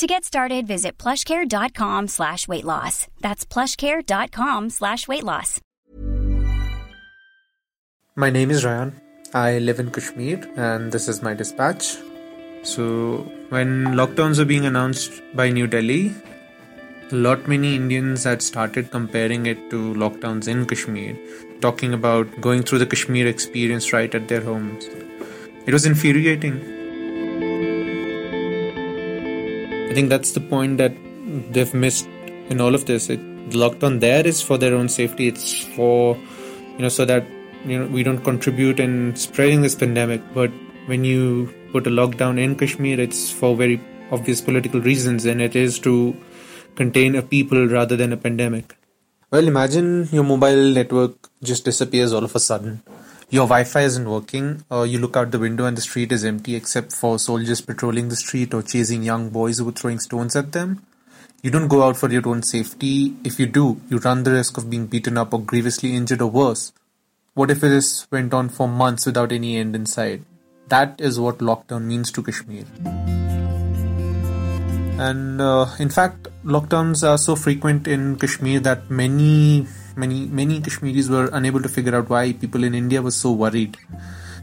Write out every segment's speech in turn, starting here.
To get started, visit plushcare.com slash weight loss. That's plushcare.com slash weight loss. My name is Rayan. I live in Kashmir and this is my dispatch. So, when lockdowns were being announced by New Delhi, a lot many Indians had started comparing it to lockdowns in Kashmir, talking about going through the Kashmir experience right at their homes. It was infuriating I think that's the point that they've missed in all of this. It, the lockdown there is for their own safety. It's for you know so that you know we don't contribute in spreading this pandemic. But when you put a lockdown in Kashmir, it's for very obvious political reasons, and it is to contain a people rather than a pandemic. Well, imagine your mobile network just disappears all of a sudden your Wi-Fi isn't working, or you look out the window and the street is empty except for soldiers patrolling the street or chasing young boys who were throwing stones at them. You don't go out for your own safety. If you do, you run the risk of being beaten up or grievously injured or worse. What if this went on for months without any end in sight? That is what lockdown means to Kashmir. And uh, in fact, lockdowns are so frequent in Kashmir that many many many Kashmiris were unable to figure out why people in India were so worried.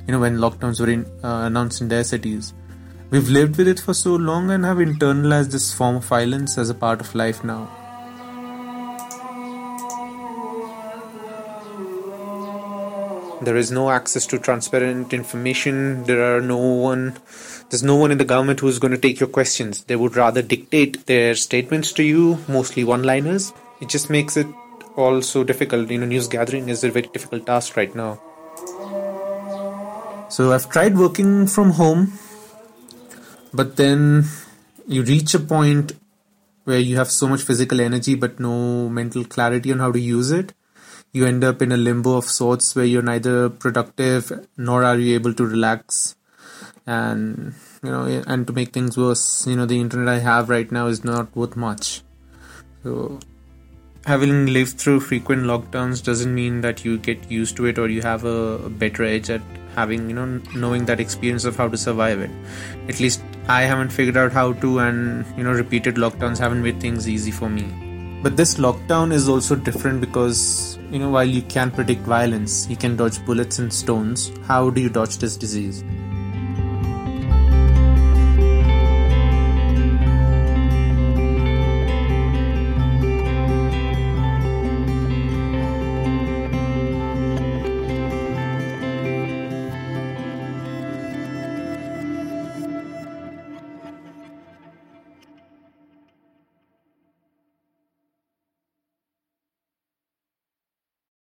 You know, when lockdowns were in, uh, announced in their cities. We've lived with it for so long and have internalized this form of violence as a part of life now. There is no access to transparent information. There are no one there's no one in the government who's going to take your questions. They would rather dictate their statements to you, mostly one liners. It just makes it all so difficult. You know, news gathering is a very difficult task right now. So I've tried working from home, but then you reach a point where you have so much physical energy but no mental clarity on how to use it. You end up in a limbo of sorts where you're neither productive nor are you able to relax. And you know, and to make things worse, you know, the internet I have right now is not worth much. So having lived through frequent lockdowns doesn't mean that you get used to it or you have a, better edge at having you know knowing that experience of how to survive it. At least i haven't figured out how to and you know repeated lockdowns haven't made things easy for me. But this lockdown is also different because you know while you can predict violence you can dodge bullets and stones. How do you dodge this disease